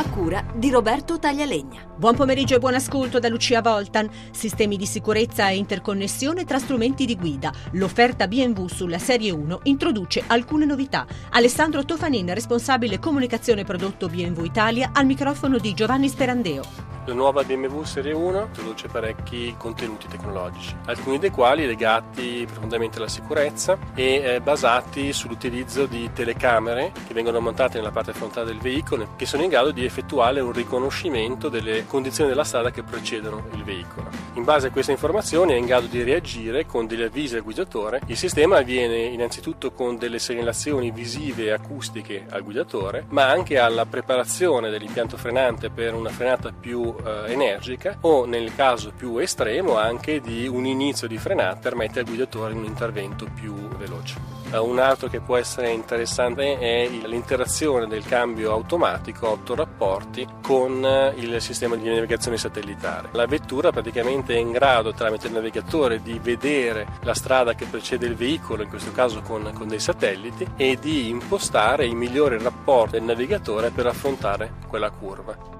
a cura di Roberto Taglialegna. Buon pomeriggio e buon ascolto da Lucia Voltan. Sistemi di sicurezza e interconnessione tra strumenti di guida. L'offerta BMW sulla Serie 1 introduce alcune novità. Alessandro Tofanin, responsabile comunicazione prodotto BMW Italia, al microfono di Giovanni Sperandeo. La nuova BMW Serie 1 introduce parecchi contenuti tecnologici, alcuni dei quali legati profondamente alla sicurezza e eh, basati sull'utilizzo di telecamere che vengono montate nella parte frontale del veicolo che sono in grado di effettuare un riconoscimento delle condizioni della strada che precedono il veicolo. In base a queste informazioni è in grado di reagire con degli avvisi al guidatore. Il sistema avviene innanzitutto con delle segnalazioni visive e acustiche al guidatore, ma anche alla preparazione dell'impianto frenante per una frenata più eh, energica o nel caso più estremo anche di un inizio di frenata permette al guidatore un intervento più veloce. Eh, un altro che può essere interessante è l'interazione del cambio automatico a otto rapporti con eh, il sistema di navigazione satellitare. La vettura praticamente è in grado tramite il navigatore di vedere la strada che precede il veicolo, in questo caso con, con dei satelliti, e di impostare i migliori rapporti del navigatore per affrontare quella curva.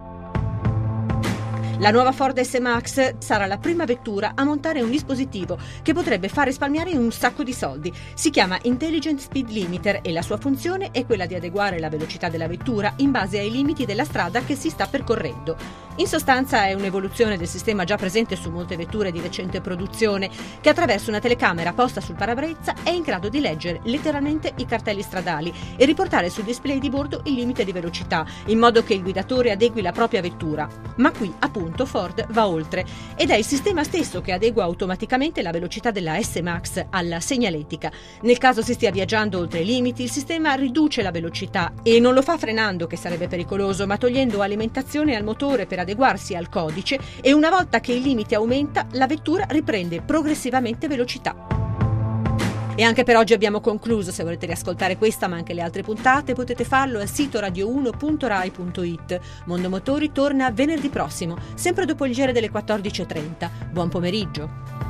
La nuova Ford S-Max sarà la prima vettura a montare un dispositivo che potrebbe far risparmiare un sacco di soldi. Si chiama Intelligent Speed Limiter e la sua funzione è quella di adeguare la velocità della vettura in base ai limiti della strada che si sta percorrendo. In sostanza è un'evoluzione del sistema già presente su molte vetture di recente produzione che attraverso una telecamera posta sul parabrezza è in grado di leggere letteralmente i cartelli stradali e riportare sul display di bordo il limite di velocità in modo che il guidatore adegui la propria vettura. Ma qui appunto punto Ford va oltre ed è il sistema stesso che adegua automaticamente la velocità della S-Max alla segnaletica. Nel caso si stia viaggiando oltre i limiti, il sistema riduce la velocità e non lo fa frenando, che sarebbe pericoloso, ma togliendo alimentazione al motore per adeguarsi al codice e una volta che il limite aumenta, la vettura riprende progressivamente velocità. E anche per oggi abbiamo concluso. Se volete riascoltare questa ma anche le altre puntate potete farlo al sito radio1.rai.it. Mondo Motori torna venerdì prossimo, sempre dopo il giro delle 14.30. Buon pomeriggio.